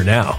now.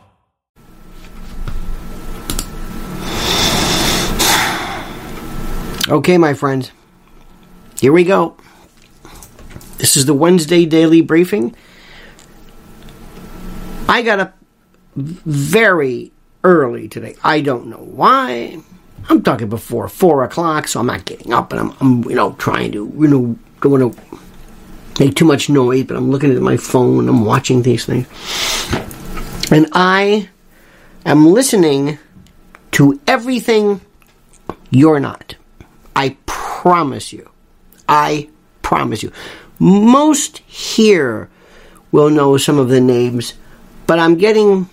Okay, my friends, here we go. This is the Wednesday daily briefing. I got up very early today. I don't know why. I'm talking before four o'clock, so I'm not getting up, and I'm, I'm you know, trying to, you know, don't want to make too much noise, but I'm looking at my phone, I'm watching these things, and I am listening to everything you're not. Promise you. I promise you. Most here will know some of the names, but I'm getting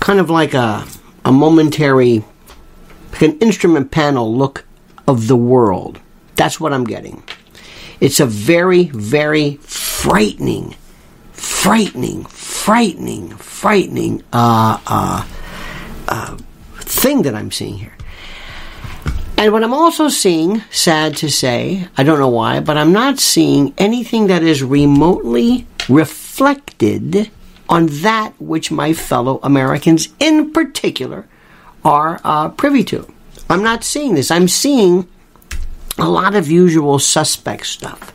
kind of like a, a momentary, like an instrument panel look of the world. That's what I'm getting. It's a very, very frightening, frightening, frightening, frightening uh, uh, uh, thing that I'm seeing here. And what I'm also seeing, sad to say, I don't know why, but I'm not seeing anything that is remotely reflected on that which my fellow Americans in particular are uh, privy to. I'm not seeing this. I'm seeing a lot of usual suspect stuff.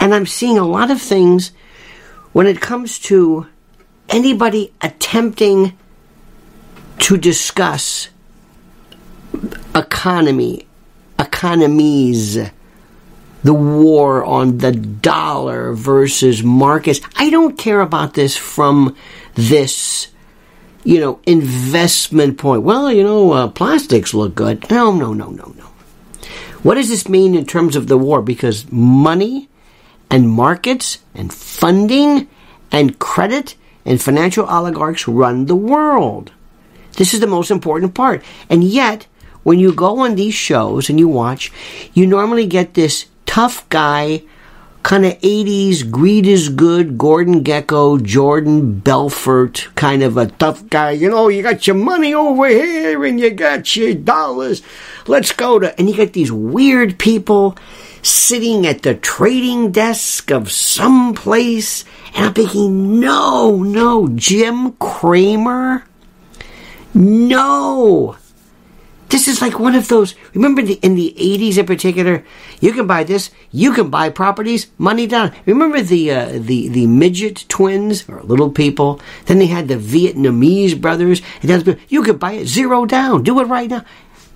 And I'm seeing a lot of things when it comes to anybody attempting to discuss economy, economies, the war on the dollar versus markets. I don't care about this from this, you know, investment point. Well, you know, uh, plastics look good. No, no, no, no, no. What does this mean in terms of the war? Because money and markets and funding and credit and financial oligarchs run the world. This is the most important part. And yet, when you go on these shows and you watch, you normally get this tough guy, kind of 80s, greed is good, Gordon Gekko, Jordan Belfort, kind of a tough guy. You know, you got your money over here and you got your dollars. Let's go to, and you get these weird people sitting at the trading desk of some place. And I'm thinking, no, no, Jim Cramer? No. This is like one of those. Remember the, in the 80s in particular, you can buy this, you can buy properties, money down. Remember the uh, the the midget twins or little people? Then they had the Vietnamese brothers, and you could buy it zero down. Do it right now.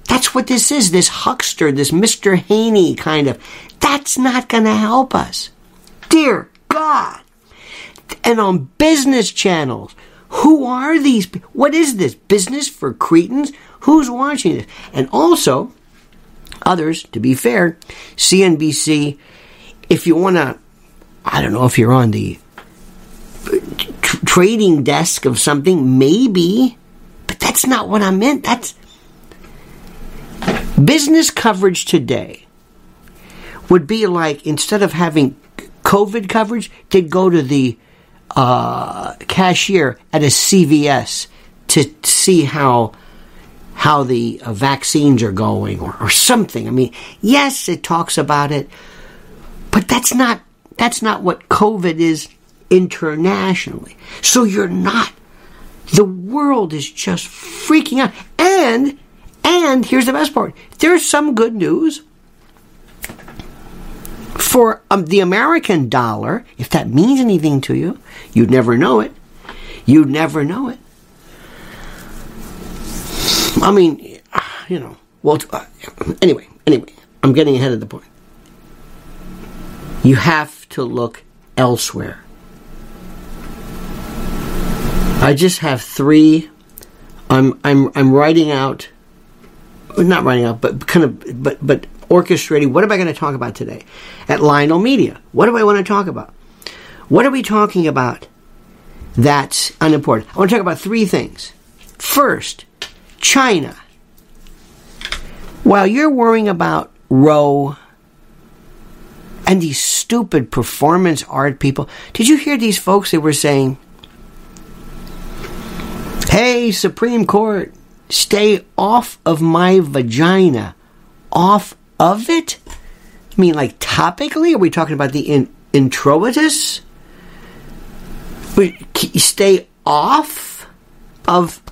That's what this is. This huckster, this Mr. Haney kind of. That's not going to help us. Dear God. And on business channels, who are these? What is this? Business for cretins? Who's watching this? And also, others, to be fair, CNBC, if you want to, I don't know if you're on the trading desk of something, maybe, but that's not what I meant. That's business coverage today would be like instead of having COVID coverage, they'd go to the uh, cashier at a CVS to see how how the uh, vaccines are going or, or something. I mean, yes, it talks about it, but that's not that's not what COVID is internationally. So you're not. The world is just freaking out. And and here's the best part. There's some good news for um, the American dollar, if that means anything to you, you'd never know it. You'd never know it. I mean, you know, well, uh, anyway, anyway, I'm getting ahead of the point. You have to look elsewhere. I just have three. I'm I'm I'm writing out, not writing out, but kind of, but but orchestrating. What am I going to talk about today at Lionel Media? What do I want to talk about? What are we talking about? That's unimportant. I want to talk about three things. First, China. While you're worrying about Roe and these stupid performance art people, did you hear these folks that were saying, Hey, Supreme Court, stay off of my vagina. Off of it? I mean, like topically? Are we talking about the in- introitus? Stay off of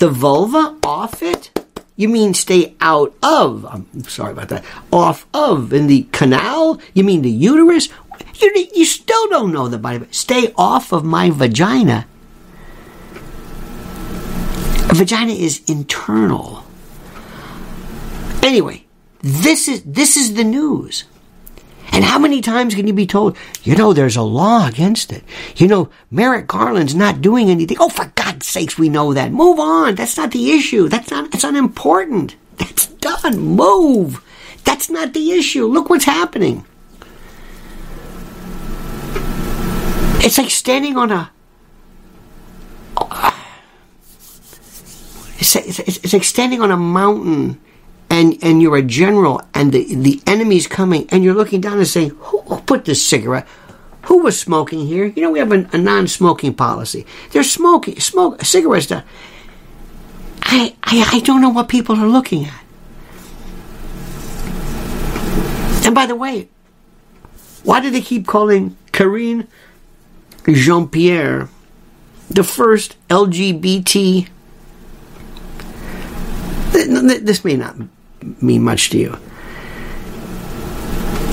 the vulva off it? You mean stay out of? I'm sorry about that. Off of in the canal? You mean the uterus? You, you still don't know the body. Stay off of my vagina. A vagina is internal. Anyway, this is this is the news. And how many times can you be told, you know, there's a law against it? You know, Merrick Garland's not doing anything. Oh, for God's sakes, we know that. Move on. That's not the issue. That's not, it's unimportant. That's done. Move. That's not the issue. Look what's happening. It's like standing on a. It's, it's, it's like standing on a mountain and and you're a general and the the enemy's coming and you're looking down and saying who, put this cigarette Who was smoking here? You know, we have a, a non-smoking policy. They're smoking, smoke cigarettes. I, I, I don't know what people are looking at. And by the way, why do they keep calling Karine Jean Pierre the first LGBT? This may not mean much to you.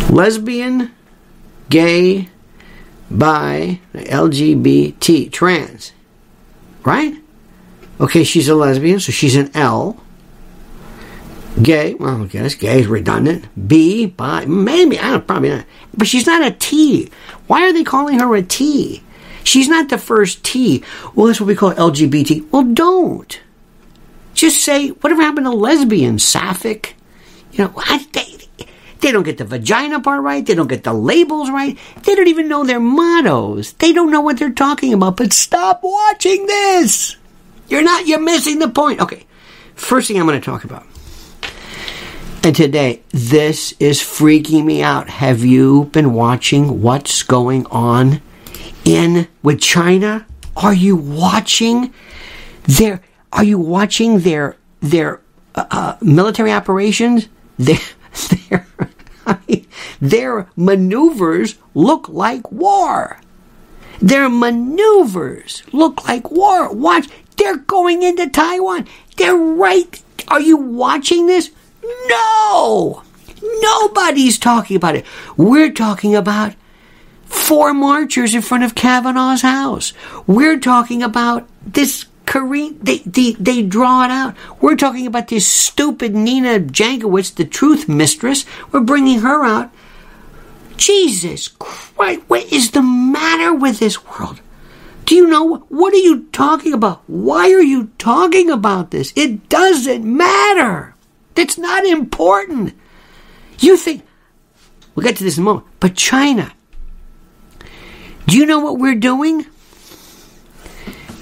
Lesbian, gay, bi, LGBT, trans. Right? Okay, she's a lesbian, so she's an L. Gay, well, I guess gay is redundant. B, bi, maybe, I don't, probably not. But she's not a T. Why are they calling her a T? She's not the first T. Well, that's what we call LGBT. Well, don't. Just say, whatever happened to lesbian, sapphic? You know, I, they, they don't get the vagina part right. They don't get the labels right. They don't even know their mottos. They don't know what they're talking about. But stop watching this. You're not, you're missing the point. Okay. First thing I'm going to talk about. And today, this is freaking me out. Have you been watching what's going on in with China? Are you watching their are you watching their their uh, uh military operations? Their their I mean, their maneuvers look like war. Their maneuvers look like war. Watch, they're going into Taiwan. They're right. Are you watching this? No! Nobody's talking about it. We're talking about four marchers in front of Kavanaugh's house. We're talking about this Karine, they, they, they draw it out. We're talking about this stupid Nina Jankowicz, the truth mistress. We're bringing her out. Jesus Christ, what is the matter with this world? Do you know what are you talking about? Why are you talking about this? It doesn't matter. It's not important. You think, we'll get to this in a moment, but China, do you know what we're doing?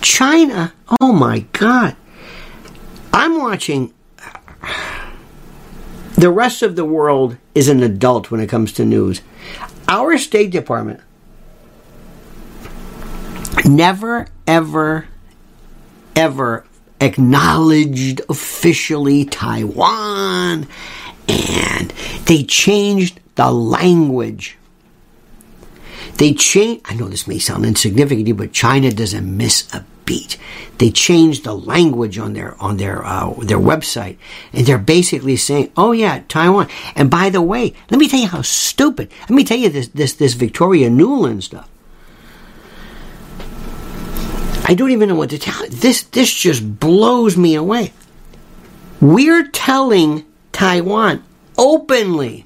China, oh my God. I'm watching. The rest of the world is an adult when it comes to news. Our State Department never, ever, ever acknowledged officially Taiwan and they changed the language. They changed, I know this may sound insignificant, but China doesn't miss a beat. They changed the language on their on their uh, their website, and they're basically saying, "Oh yeah, Taiwan." And by the way, let me tell you how stupid. Let me tell you this this this Victoria Nuland stuff. I don't even know what to tell. This this just blows me away. We're telling Taiwan openly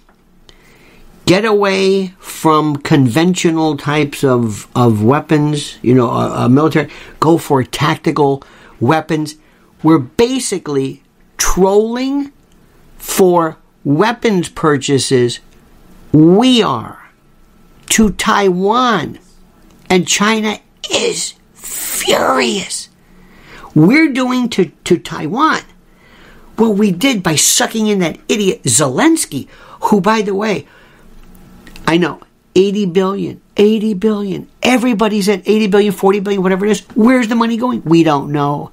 get away from conventional types of, of weapons, you know, uh, uh, military, go for tactical weapons. We're basically trolling for weapons purchases. We are to Taiwan, and China is furious. We're doing to, to Taiwan what we did by sucking in that idiot Zelensky, who, by the way, I know 80 billion, 80 billion. Everybody's at 80 billion, 40 billion, whatever it is. Where's the money going? We don't know.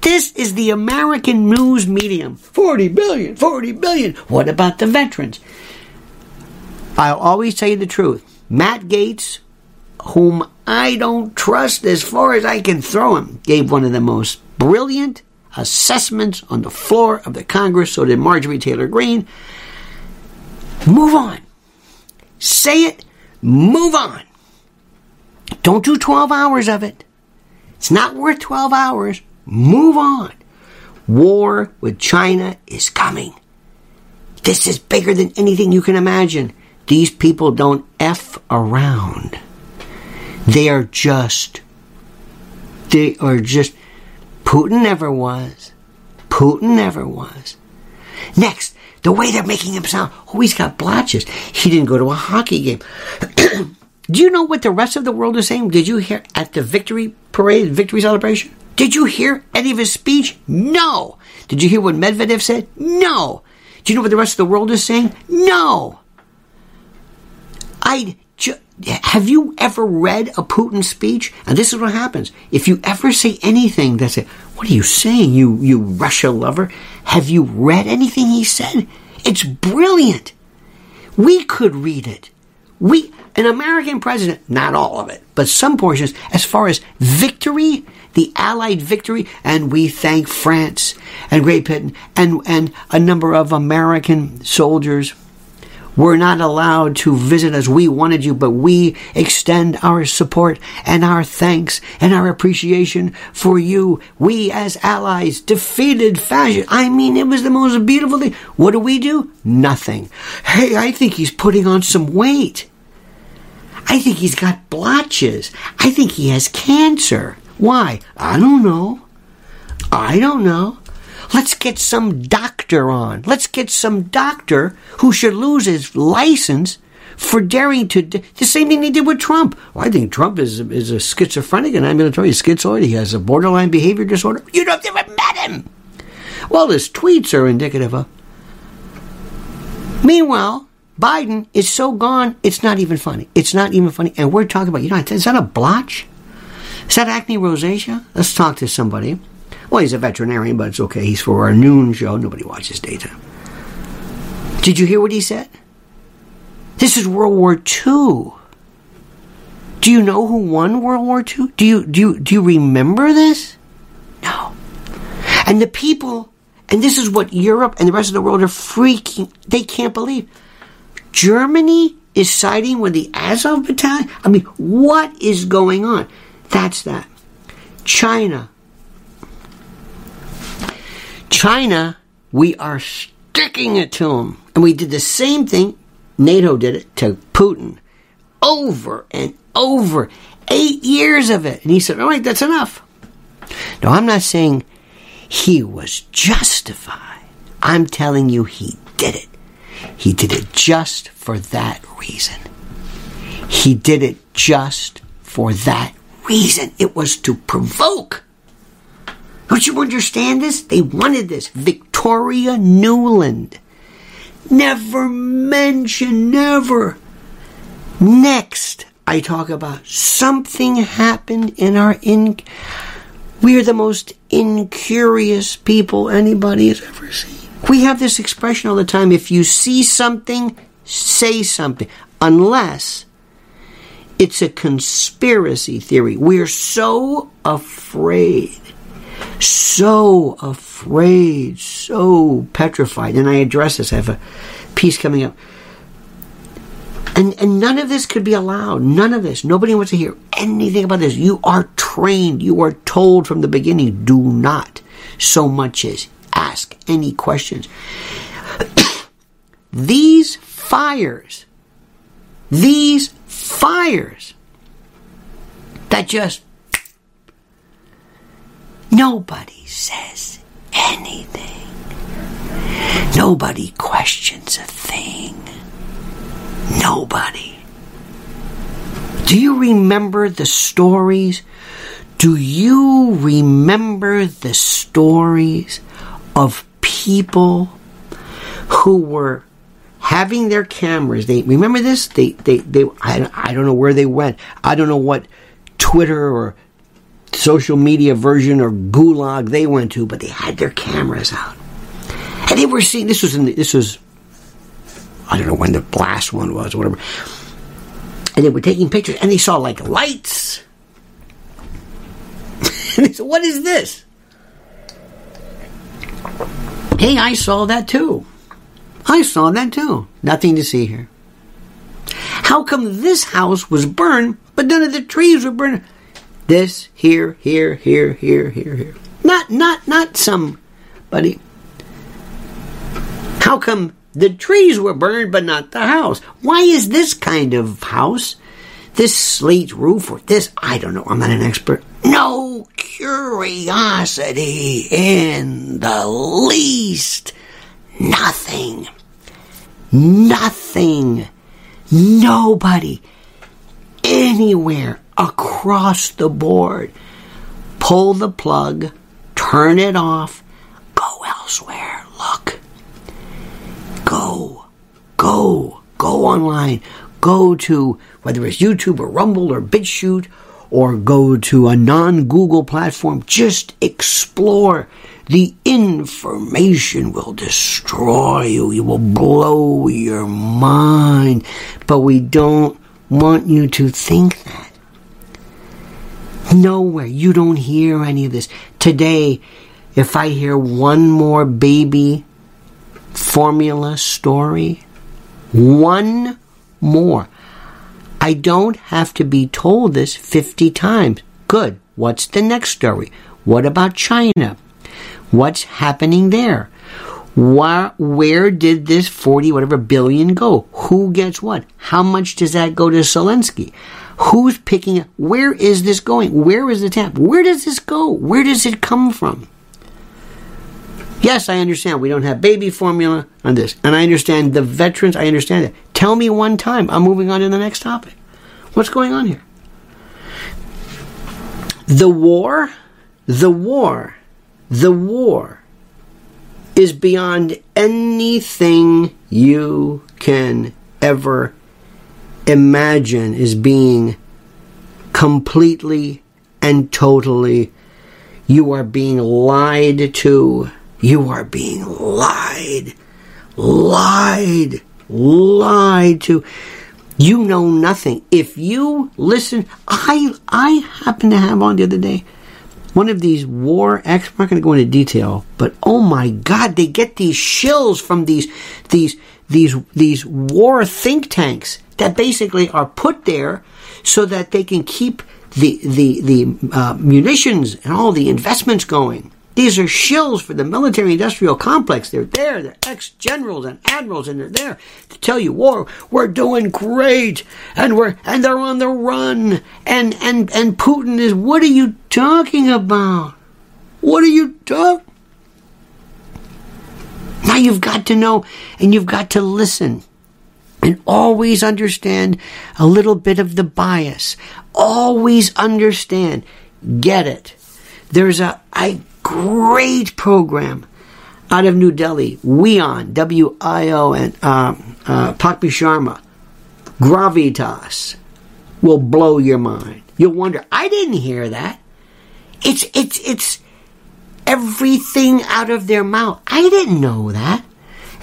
This is the American news medium. 40 billion, 40 billion. What about the veterans? I'll always tell you the truth. Matt Gaetz, whom I don't trust as far as I can throw him, gave one of the most brilliant assessments on the floor of the Congress. So did Marjorie Taylor Greene. Move on. Say it. Move on. Don't do 12 hours of it. It's not worth 12 hours. Move on. War with China is coming. This is bigger than anything you can imagine. These people don't F around. They are just, they are just, Putin never was. Putin never was. Next, the way they're making him sound. Oh, he's got blotches. He didn't go to a hockey game. Do you know what the rest of the world is saying? Did you hear at the victory parade, victory celebration? Did you hear any of his speech? No. Did you hear what Medvedev said? No. Do you know what the rest of the world is saying? No. I have you ever read a Putin speech? And this is what happens. If you ever say anything that's a, what are you saying, you, you Russia lover? Have you read anything he said? It's brilliant. We could read it. We, an American president, not all of it, but some portions, as far as victory, the Allied victory, and we thank France and Great Britain and, and a number of American soldiers were not allowed to visit as We wanted you, but we extend our support and our thanks and our appreciation for you. We as allies defeated fascism. I mean, it was the most beautiful thing. What do we do? Nothing. Hey, I think he's putting on some weight. I think he's got blotches. I think he has cancer. Why? I don't know. I don't know. Let's get some doctor on. Let's get some doctor who should lose his license for daring to the same thing they did with Trump. Well, I think Trump is is a schizophrenic and ambulatory schizoid. He has a borderline behavior disorder. You don't ever met him. Well, his tweets are indicative of. Meanwhile, Biden is so gone, it's not even funny. It's not even funny. And we're talking about, you know, is that a blotch? Is that acne rosacea? Let's talk to somebody. Well, he's a veterinarian, but it's okay. He's for our noon show. Nobody watches daytime. Did you hear what he said? This is World War II. Do you know who won World War II? Do you do you do you remember this? No. And the people, and this is what Europe and the rest of the world are freaking. They can't believe. Germany is siding with the Azov battalion. I mean, what is going on? That's that. China, China, we are sticking it to them. And we did the same thing, NATO did it to Putin over and over. Eight years of it. And he said, all right, that's enough. No, I'm not saying he was justified. I'm telling you he did it. He did it just for that reason. He did it just for that reason. It was to provoke don't you understand this? They wanted this. Victoria Nuland. Never mention, never. Next, I talk about something happened in our in. We are the most incurious people anybody has ever seen. We have this expression all the time if you see something, say something. Unless it's a conspiracy theory. We're so afraid so afraid, so petrified. And I address this. I have a piece coming up. And, and none of this could be allowed. None of this. Nobody wants to hear anything about this. You are trained. You are told from the beginning do not so much as ask any questions. these fires, these fires that just Nobody says anything. Nobody questions a thing. Nobody. Do you remember the stories? Do you remember the stories of people who were having their cameras? They remember this. They they they. I, I don't know where they went. I don't know what Twitter or social media version or gulag they went to, but they had their cameras out. And they were seeing, this was in the, this was, I don't know when the last one was, or whatever. And they were taking pictures and they saw like lights. and they said, what is this? Hey, I saw that too. I saw that too. Nothing to see here. How come this house was burned, but none of the trees were burned? This here, here, here, here, here, here. Not, not, not somebody. How come the trees were burned but not the house? Why is this kind of house, this slate roof, or this, I don't know, I'm not an expert. No curiosity in the least. Nothing. Nothing. Nobody. Anywhere across the board. Pull the plug, turn it off, go elsewhere. Look. Go, go, go online, go to whether it's YouTube or Rumble or BitChute or go to a non Google platform. Just explore. The information will destroy you. You will blow your mind. But we don't want you to think that. Nowhere. You don't hear any of this. Today, if I hear one more baby formula story, one more, I don't have to be told this 50 times. Good. What's the next story? What about China? What's happening there? Where, where did this 40 whatever billion go? Who gets what? How much does that go to Zelensky? Who's picking it? Where is this going? Where is the tap? Where does this go? Where does it come from? Yes, I understand we don't have baby formula on this. And I understand the veterans, I understand it. Tell me one time. I'm moving on to the next topic. What's going on here? The war, the war, the war is beyond anything you can ever imagine is being completely and totally you are being lied to. You are being lied lied lied to. You know nothing. If you listen i i happen to have on the other day one of these war ex I'm not going to go into detail, but oh my God, they get these shills from these these these these war think tanks that basically are put there so that they can keep the the the uh, munitions and all the investments going. These are shills for the military industrial complex. They're there. They're ex generals and admirals, and they're there to tell you, "War, we're doing great, and we're and they're on the run." And and and Putin is. What are you talking about? What are you talking? Now you've got to know, and you've got to listen and always understand a little bit of the bias. Always understand. Get it. There's a, a great program out of New Delhi, WION, W-I-O-N, uh, uh, Pakpi Sharma, Gravitas will blow your mind. You'll wonder, I didn't hear that. It's, it's, it's everything out of their mouth. I didn't know that.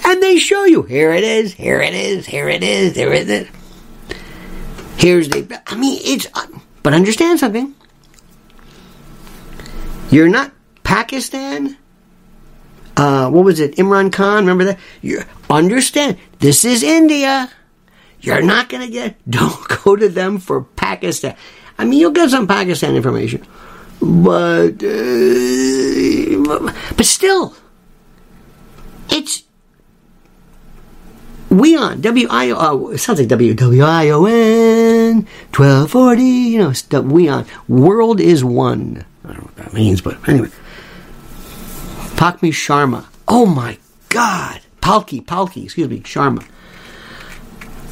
And they show you, here it is, here it is, here it is, here it is. Here's the, I mean, it's, uh, but understand something. You're not Pakistan, uh, what was it? Imran Khan, remember that? You understand, this is India. You're not going to get, don't go to them for Pakistan. I mean, you'll get some Pakistan information, but, uh, but still, it's WION, W-I-O, uh, it sounds like W-W-I-O-N, 1240, you know, WION. World is one. I don't know what that means, but anyway. Pakmi Sharma. Oh my God. Palki, Palki, excuse me, Sharma.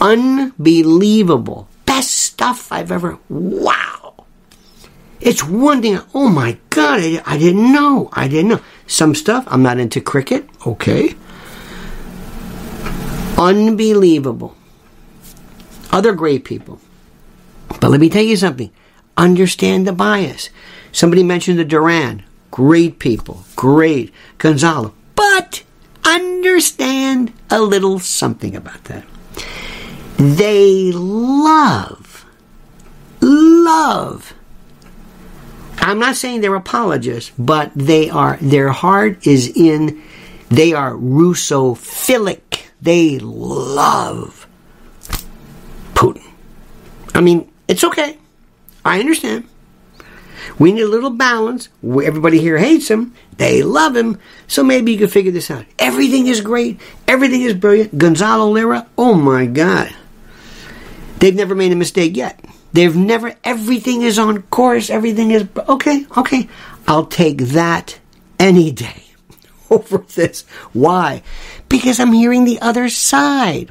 Unbelievable. Best stuff I've ever. Wow. It's one thing. Oh my God, I, I didn't know. I didn't know. Some stuff, I'm not into cricket. Okay. Unbelievable. Other great people. But let me tell you something. Understand the bias. Somebody mentioned the Duran. Great people. Great. Gonzalo. But understand a little something about that. They love, love. I'm not saying they're apologists, but they are, their heart is in, they are Russophilic. They love Putin. I mean, it's okay. I understand. We need a little balance. Everybody here hates him. They love him. So maybe you can figure this out. Everything is great. Everything is brilliant. Gonzalo Lira, oh my God. They've never made a mistake yet. They've never, everything is on course. Everything is, okay, okay. I'll take that any day over this. Why? Because I'm hearing the other side.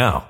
now.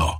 go.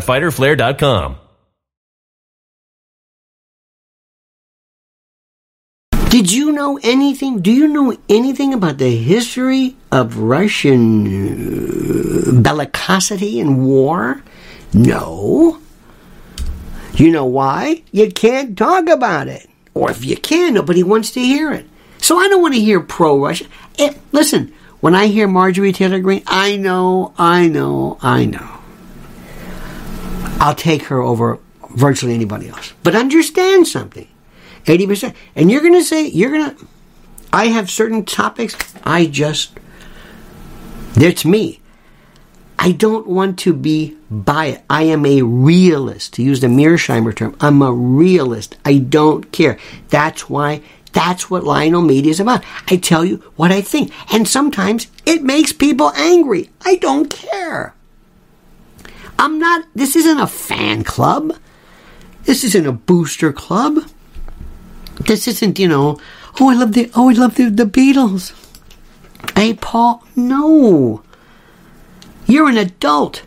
www.fighterflare.com fighterflare.com. Did you know anything? Do you know anything about the history of Russian uh, bellicosity and war? No. You know why? You can't talk about it. Or if you can, nobody wants to hear it. So I don't want to hear pro Russia. Listen, when I hear Marjorie Taylor Greene, I know, I know, I know. I'll take her over virtually anybody else. But understand something 80%. And you're going to say, you're going to, I have certain topics, I just, it's me. I don't want to be biased. I am a realist, to use the Mearsheimer term. I'm a realist. I don't care. That's why, that's what Lionel Media is about. I tell you what I think. And sometimes it makes people angry. I don't care. I'm not, this isn't a fan club. This isn't a booster club. This isn't, you know, oh, I love the, oh, I love the, the Beatles. Hey, Paul, no. You're an adult.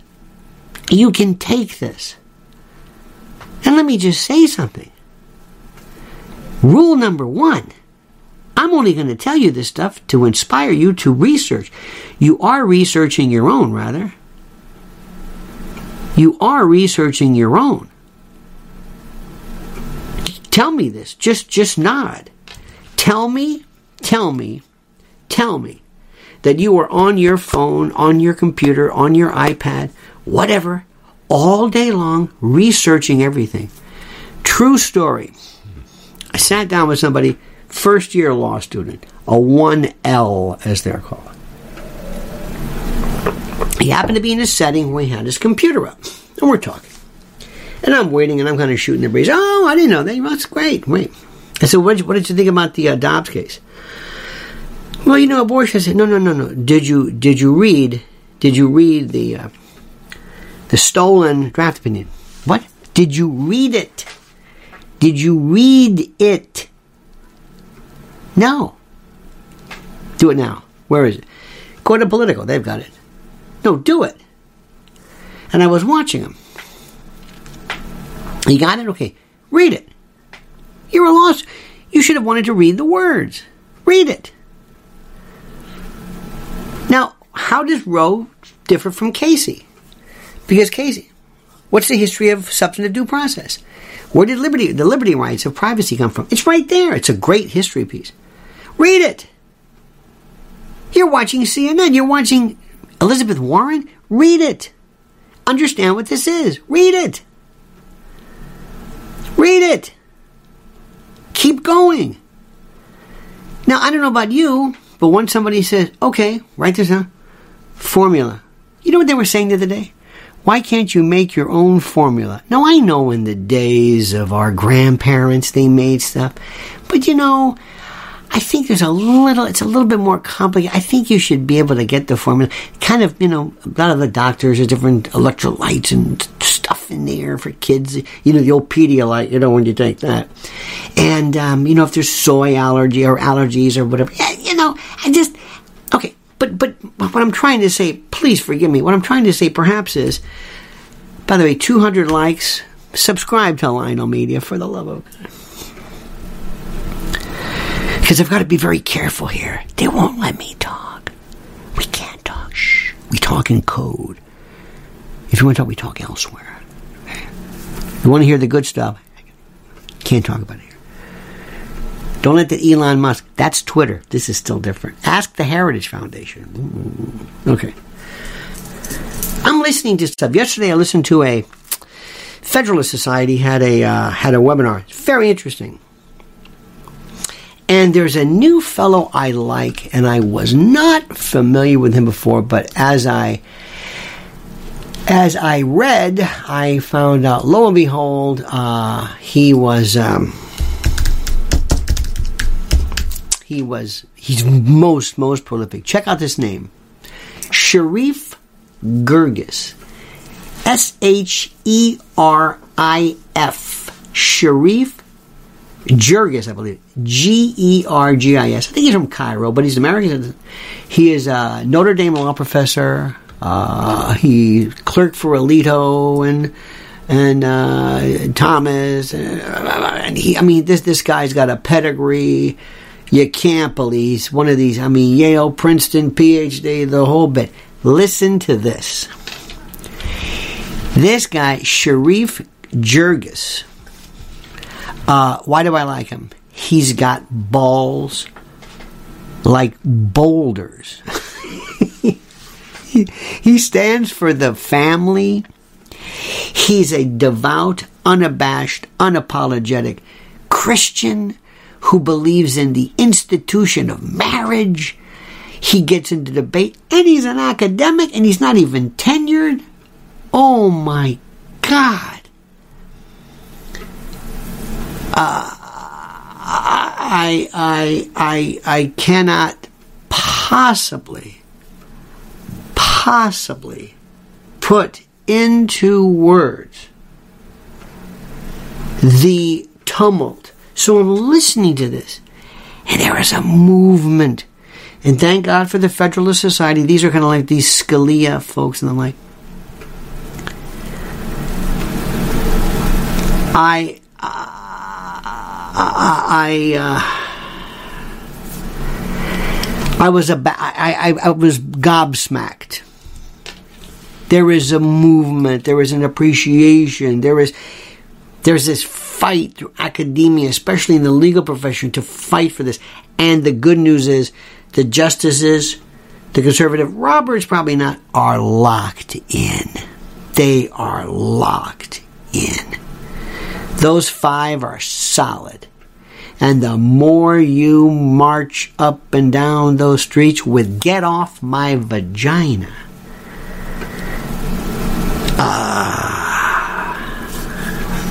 You can take this. And let me just say something. Rule number one I'm only going to tell you this stuff to inspire you to research. You are researching your own, rather. You are researching your own. Tell me this. Just just nod. Tell me, tell me, tell me that you are on your phone, on your computer, on your iPad, whatever, all day long researching everything. True story. I sat down with somebody first year law student, a 1L as they're called. He happened to be in a setting where he had his computer up, and we're talking. And I'm waiting, and I'm kind of shooting the breeze. Oh, I didn't know that. That's great. Wait. I said, what did you, what did you think about the uh, Dobbs case? Well, you know, abortion. I said, no, no, no, no. Did you did you read? Did you read the uh, the stolen draft opinion? What? Did you read it? Did you read it? No. Do it now. Where is it? Go to Politico. They've got it. No, do it. And I was watching him. You got it? Okay. Read it. You're a loss. You should have wanted to read the words. Read it. Now, how does Roe differ from Casey? Because Casey, what's the history of substantive due process? Where did liberty, the liberty rights of privacy come from? It's right there. It's a great history piece. Read it. You're watching CNN. You're watching Elizabeth Warren. Read it. Understand what this is. Read it. Read it. Keep going. Now, I don't know about you, but once somebody says, okay, write this down, formula. You know what they were saying the other day? Why can't you make your own formula? Now, I know in the days of our grandparents they made stuff, but you know, I think there's a little, it's a little bit more complicated. I think you should be able to get the formula. Kind of, you know, a lot of the doctors have different electrolytes and stuff in there for kids. You know, the old Pedialyte, you know, when you take that. And, um, you know, if there's soy allergy or allergies or whatever, you know, I just, okay. But, but what I'm trying to say, please forgive me, what I'm trying to say perhaps is, by the way, 200 likes, subscribe to Lionel Media for the love of God. Because I've got to be very careful here. They won't let me talk. We can't talk. Shh. We talk in code. If you want to talk, we talk elsewhere. You want to hear the good stuff? Can't talk about it here. Don't let the Elon Musk. That's Twitter. This is still different. Ask the Heritage Foundation. Okay. I'm listening to stuff. Yesterday, I listened to a Federalist Society had a uh, had a webinar. It's very interesting. And there's a new fellow I like, and I was not familiar with him before, but as I as I read, I found out, lo and behold, uh, he was um, he was he's most most prolific. Check out this name, Sherif Girgis, S H E R I F, Sherif Girgis, I believe. G E R G I S. I think he's from Cairo, but he's American. He is a Notre Dame law professor. Uh, he clerked for Alito and and uh, Thomas. And he, I mean, this this guy's got a pedigree. You can't believe he's one of these. I mean, Yale, Princeton, PhD, the whole bit. Listen to this. This guy, Sherif Girgis uh, why do I like him? He's got balls like boulders. he, he stands for the family. He's a devout, unabashed, unapologetic Christian who believes in the institution of marriage. He gets into debate, and he's an academic, and he's not even tenured. Oh my God. Uh, I, I, I, I cannot possibly, possibly put into words the tumult. So I'm listening to this, and there is a movement. And thank God for the Federalist Society. These are kind of like these Scalia folks, and I'm like, I I uh, I was a I, I, I was gobsmacked. There is a movement. There is an appreciation. There is there's this fight through academia, especially in the legal profession, to fight for this. And the good news is the justices, the conservative Roberts probably not, are locked in. They are locked in. Those five are solid. And the more you march up and down those streets with get off my vagina. Ah.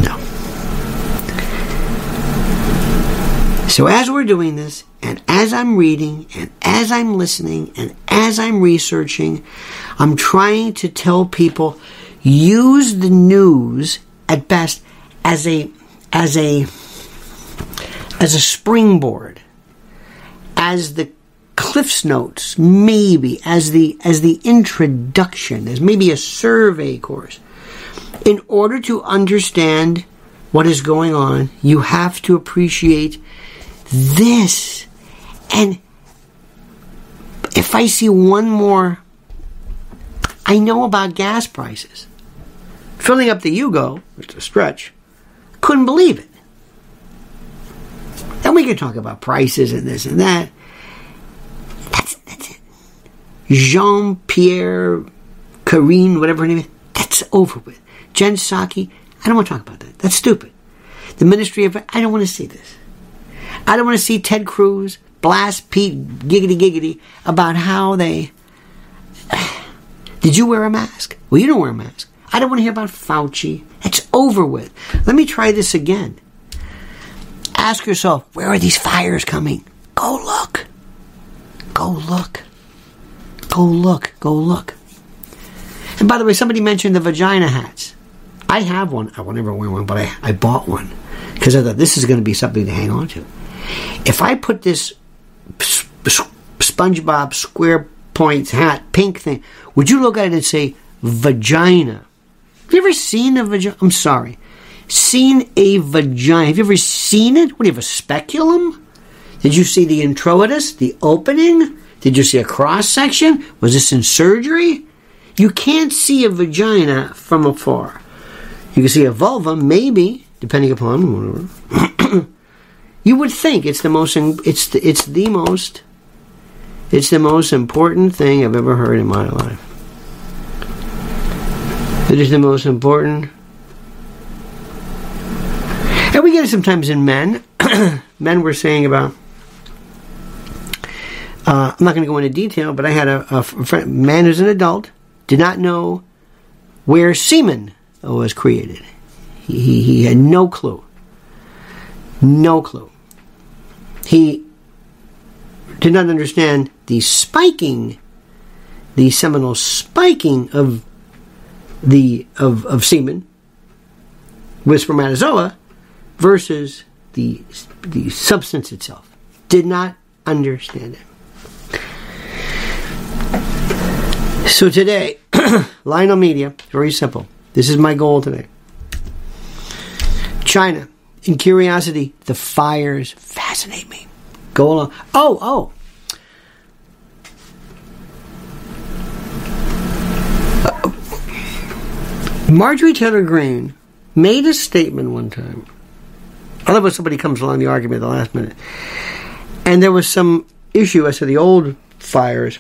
no. So as we're doing this, and as I'm reading, and as I'm listening, and as I'm researching, I'm trying to tell people use the news at best as a as a as a springboard, as the cliffs notes, maybe as the as the introduction, as maybe a survey course. In order to understand what is going on, you have to appreciate this. And if I see one more, I know about gas prices. Filling up the Yugo, it's a stretch, couldn't believe it. Then we can talk about prices and this and that. That's, that's it. Jean Pierre Karine, whatever her name is, that's over with. Jen Psaki, I don't want to talk about that. That's stupid. The Ministry of, I don't want to see this. I don't want to see Ted Cruz blast Pete giggity giggity about how they. Did you wear a mask? Well, you don't wear a mask. I don't want to hear about Fauci. It's over with. Let me try this again. Ask yourself, where are these fires coming? Go look. Go look. Go look. Go look. And by the way, somebody mentioned the vagina hats. I have one. I will never wear one, but I, I bought one because I thought this is going to be something to hang on to. If I put this SpongeBob SquarePants hat, pink thing, would you look at it and say vagina? Have you ever seen a vagina? I'm sorry. Seen a vagina. Have you ever seen it? What do you have, a speculum? Did you see the introitus, the opening? Did you see a cross section? Was this in surgery? You can't see a vagina from afar. You can see a vulva, maybe, depending upon whatever. you would think it's the most. It's the, it's the most. It's the most important thing I've ever heard in my life. It is the most important. And we get it sometimes in men. men were saying about. Uh, I'm not going to go into detail, but I had a, a friend, man who's an adult, did not know where semen was created. He, he, he had no clue. No clue. He did not understand the spiking, the seminal spiking of the of, of semen with spermatozoa versus the the substance itself. Did not understand it. So today, Lionel Media, very simple. This is my goal today. China, in curiosity, the fires fascinate me. Go along. Oh, oh. Marjorie Taylor Greene made a statement one time. I love when somebody comes along the argument at the last minute. And there was some issue as to the old fires.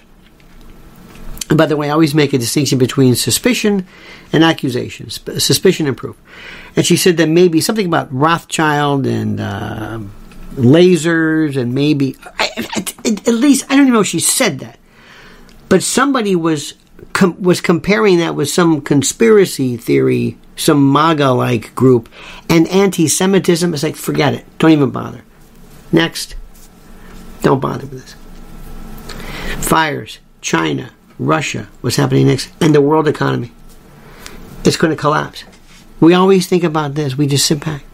And by the way, I always make a distinction between suspicion and accusation, suspicion and proof. And she said that maybe something about Rothschild and uh, lasers and maybe, at, at, least, I don't even know if she said that. But somebody was com- was comparing that with some conspiracy theory, some MAGA like group, and anti Semitism. It's like, forget it. Don't even bother. Next. Don't bother with this. Fires, China, Russia, what's happening next, and the world economy. It's going to collapse. We always think about this. We just sit back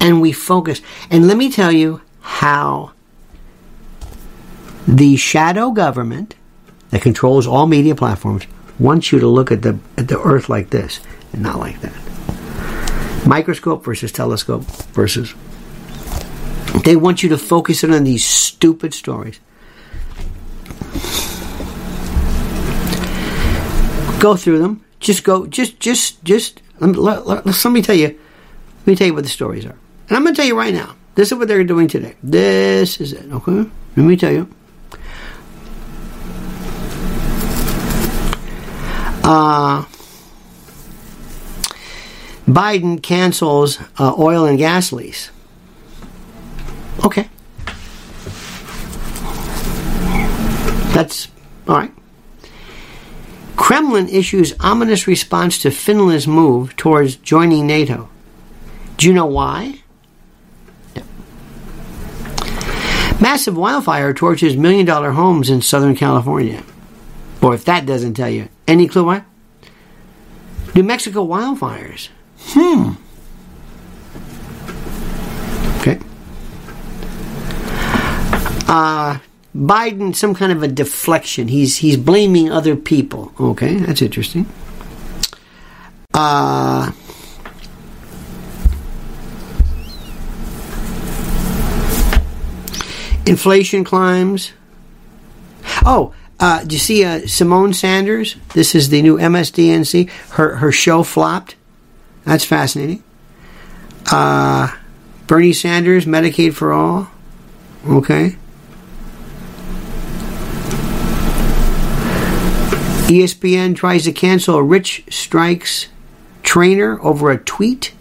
and we focus. And let me tell you how the shadow government that controls all media platforms wants you to look at the at the earth like this and not like that. Microscope versus telescope versus they want you to focus in on these stupid stories. Go through them. Just go. Just, just, just. Let, let, let, let me tell you. Let me tell you what the stories are. And I'm going to tell you right now. This is what they're doing today. This is it. Okay. Let me tell you. Uh, Biden cancels uh, oil and gas lease. Okay. That's all right. Kremlin issues ominous response to Finland's move towards joining NATO. Do you know why? Massive wildfire torches million dollar homes in Southern California. Boy, if that doesn't tell you. Any clue why? New Mexico wildfires. Hmm. Okay. Uh, Biden, some kind of a deflection. He's he's blaming other people. Okay, that's interesting. Uh, inflation climbs. Oh, uh, do you see uh, Symone Sanders? This is the new MSDNC. Her her show flopped. That's fascinating. Uh, Bernie Sanders, Medicaid for all. Okay. ESPN tries to cancel a Rich Strike's trainer over a tweet.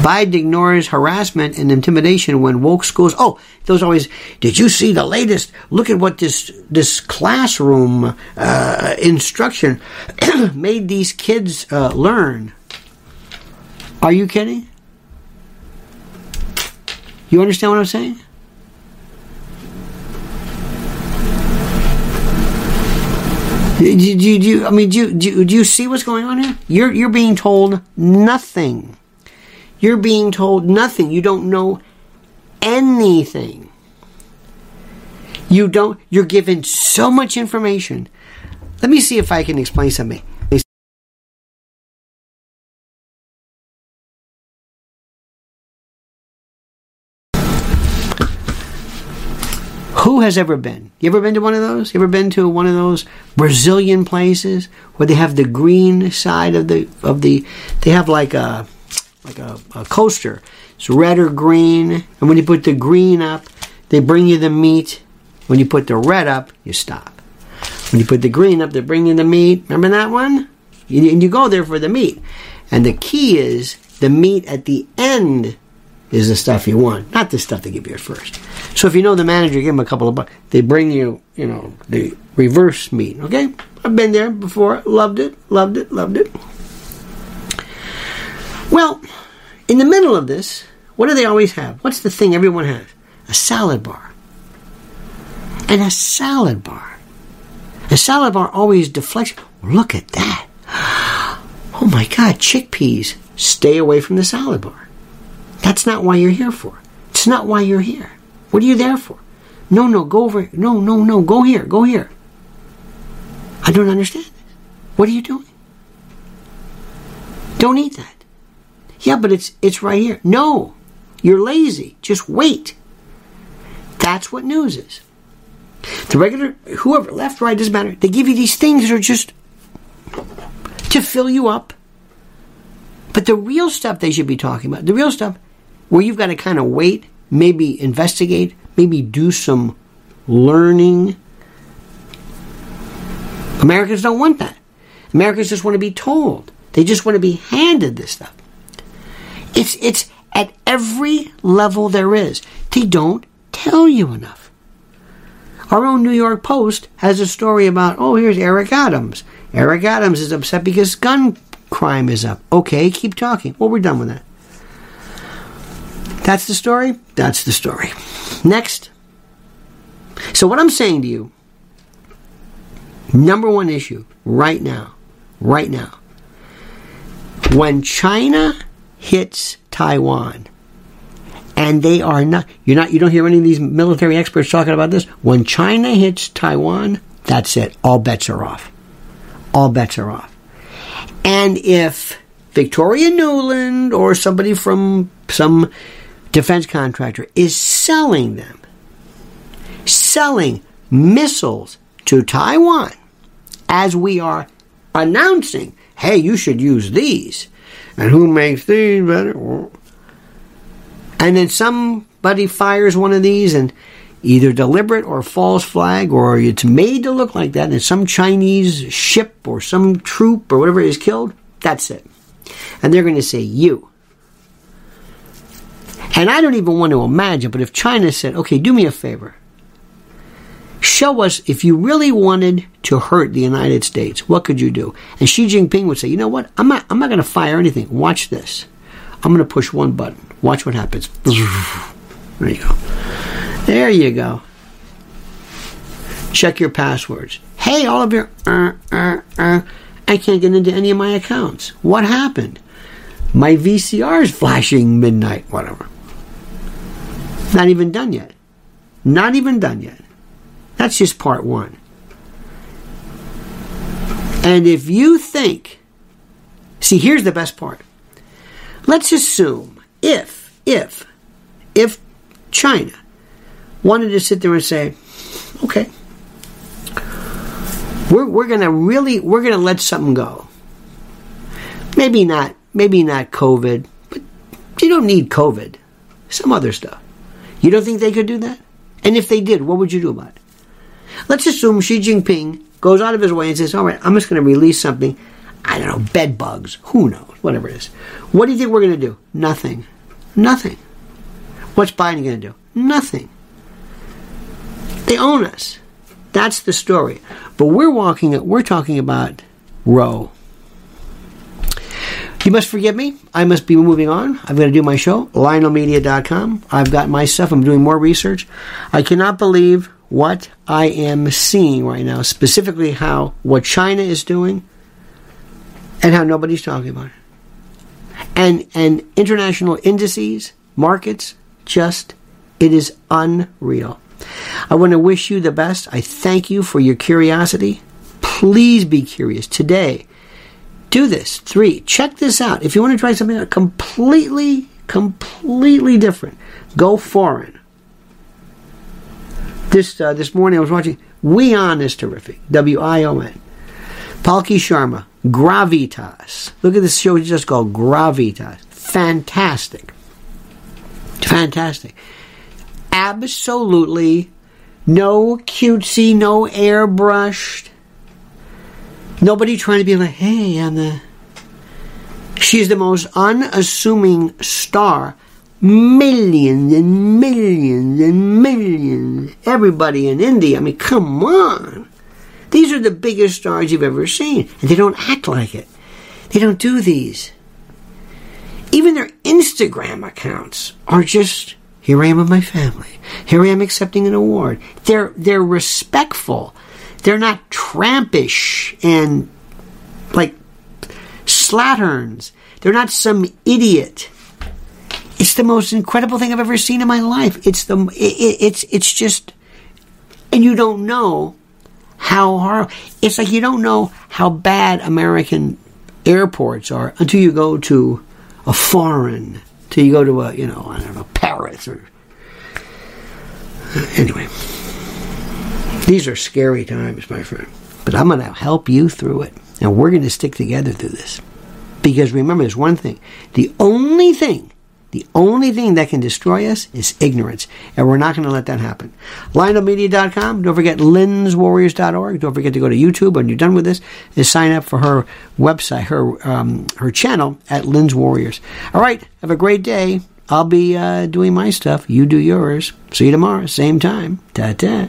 Biden ignores harassment and intimidation when woke schools. Oh, those always. Did you see the latest? Look at what this this classroom uh, instruction made these kids uh, learn. Are you kidding? You understand what I'm saying? Do, do, do, I mean, do, do, do you see what's going on here? You're, you're being told nothing. You're being told nothing. You don't know anything. You don't, you're given so much information. Let me see if I can explain something. Who has ever been? You ever been to one of those? You ever been to one of those Brazilian places where they have the green side of the of the they have like a like a, a coaster. It's red or green, and when you put the green up, they bring you the meat. When you put the red up, you stop. When you put the green up, they bring you the meat. Remember that one? You, and you go there for the meat. And the key is the meat at the end is the stuff you want, not the stuff they give you at first. So if you know the manager, give them a couple of bucks. They bring you, you know, the reverse meat. Okay, I've been there before. Loved it. Loved it. Loved it. Well, in the middle of this, what do they always have? What's the thing everyone has? A salad bar. And a salad bar. A salad bar always deflects. Look at that. Oh my God, chickpeas. Stay away from the salad bar. That's not why you're here for. It's not why you're here. What are you there for? No, no, go over. No, no, no, go here, go here. I don't understand this. What are you doing? Don't eat that. Yeah, but it's it's right here. No. You're lazy. Just wait. That's what news is. The regular whoever left, right, doesn't matter. They give you these things that are just to fill you up. But the real stuff they should be talking about, the real stuff where you've got to kind of wait, maybe investigate, maybe do some learning. Americans don't want that. Americans just want to be told. They just want to be handed this stuff. It's it's at every level there is. They don't tell you enough. Our own New York Post has a story about, oh, here's Eric Adams. Eric Adams is upset because gun crime is up. Okay, keep talking. Well, we're done with that. That's the story? That's the story. Next. So, what I'm saying to you, number one issue right now, right now, when China hits Taiwan, and they are not, you're not, you don't hear any of these military experts talking about this. When China hits Taiwan, that's it. All bets are off. All bets are off. And if Victoria Nuland or somebody from some defense contractor is selling them, selling missiles to Taiwan as we are announcing, hey, you should use these. And who makes these better? And then somebody fires one of these and either deliberate or false flag, or it's made to look like that, and some Chinese ship or some troop or whatever is killed, that's it. And they're going to say, You And I don't even want to imagine, but if China said, okay, do me a favor. Show us if you really wanted to hurt the United States, what could you do? And Xi Jinping would say, you know what? I'm not, I'm not going to fire anything. Watch this. I'm going to push one button. Watch what happens. There you go. There you go. Check your passwords. Hey, all of your, uh, uh, uh, I can't get into any of my accounts. What happened? My VCR is flashing midnight, whatever. Not even done yet. Not even done yet. That's just part one. And if you think, see, here's the best part. Let's assume if, if, if China wanted to sit there and say, okay, we're, we're going to really, we're going to let something go. Maybe not, maybe not COVID, but you don't need COVID. Some other stuff. You don't think they could do that? And if they did, what would you do about it? Let's assume Xi Jinping goes out of his way and says, all right, I'm just going to release something. I don't know, bed bugs. Who knows? Whatever it is. What do you think we're going to do? Nothing. Nothing. What's Biden going to do? Nothing. They own us. That's the story. But we're walking, we're talking about Roe. You must forgive me. I must be moving on. I'm going to do my show, lionelmedia.com. I've got my stuff. I'm doing more research. I cannot believe what I am seeing right now, specifically how what China is doing and how nobody's talking about it. And and international indices, markets, just it is unreal. I want to wish you the best. I thank you for your curiosity. Please be curious today. Do this. Three, check this out. If you want to try something completely, completely different, go foreign. This uh, this morning I was watching WION is terrific. W I O N. Palki Sharma, Gravitas. Look at this show just called Gravitas. Fantastic. Fantastic. Absolutely no cutesy, no airbrushed. Nobody trying to be like, hey, I'm the. She's the most unassuming star millions and millions and millions. Everybody in India. I mean, come on. These are the biggest stars you've ever seen. And they don't act like it. They don't do these. Even their Instagram accounts are just here I am with my family. Here I am accepting an award. They're they're respectful. They're not trampish and like slatterns. They're not some idiot it's the most incredible thing I've ever seen in my life. It's the it, it's it's just, and you don't know how hard. It's like you don't know how bad American airports are until you go to a foreign, till you go to a you know I don't know Paris or anyway. These are scary times, my friend. But I'm going to help you through it, and we're going to stick together through this. Because remember, there's one thing: the only thing the only thing that can destroy us is ignorance, and we're not going to let that happen. LionelMedia.com. Don't forget LynnsWarriors.org. Don't forget to go to YouTube when you're done with this and sign up for her website, her um, her channel at Lynn's Warriors. All right, have a great day. I'll be uh, doing my stuff. You do yours. See you tomorrow, same time. Ta ta.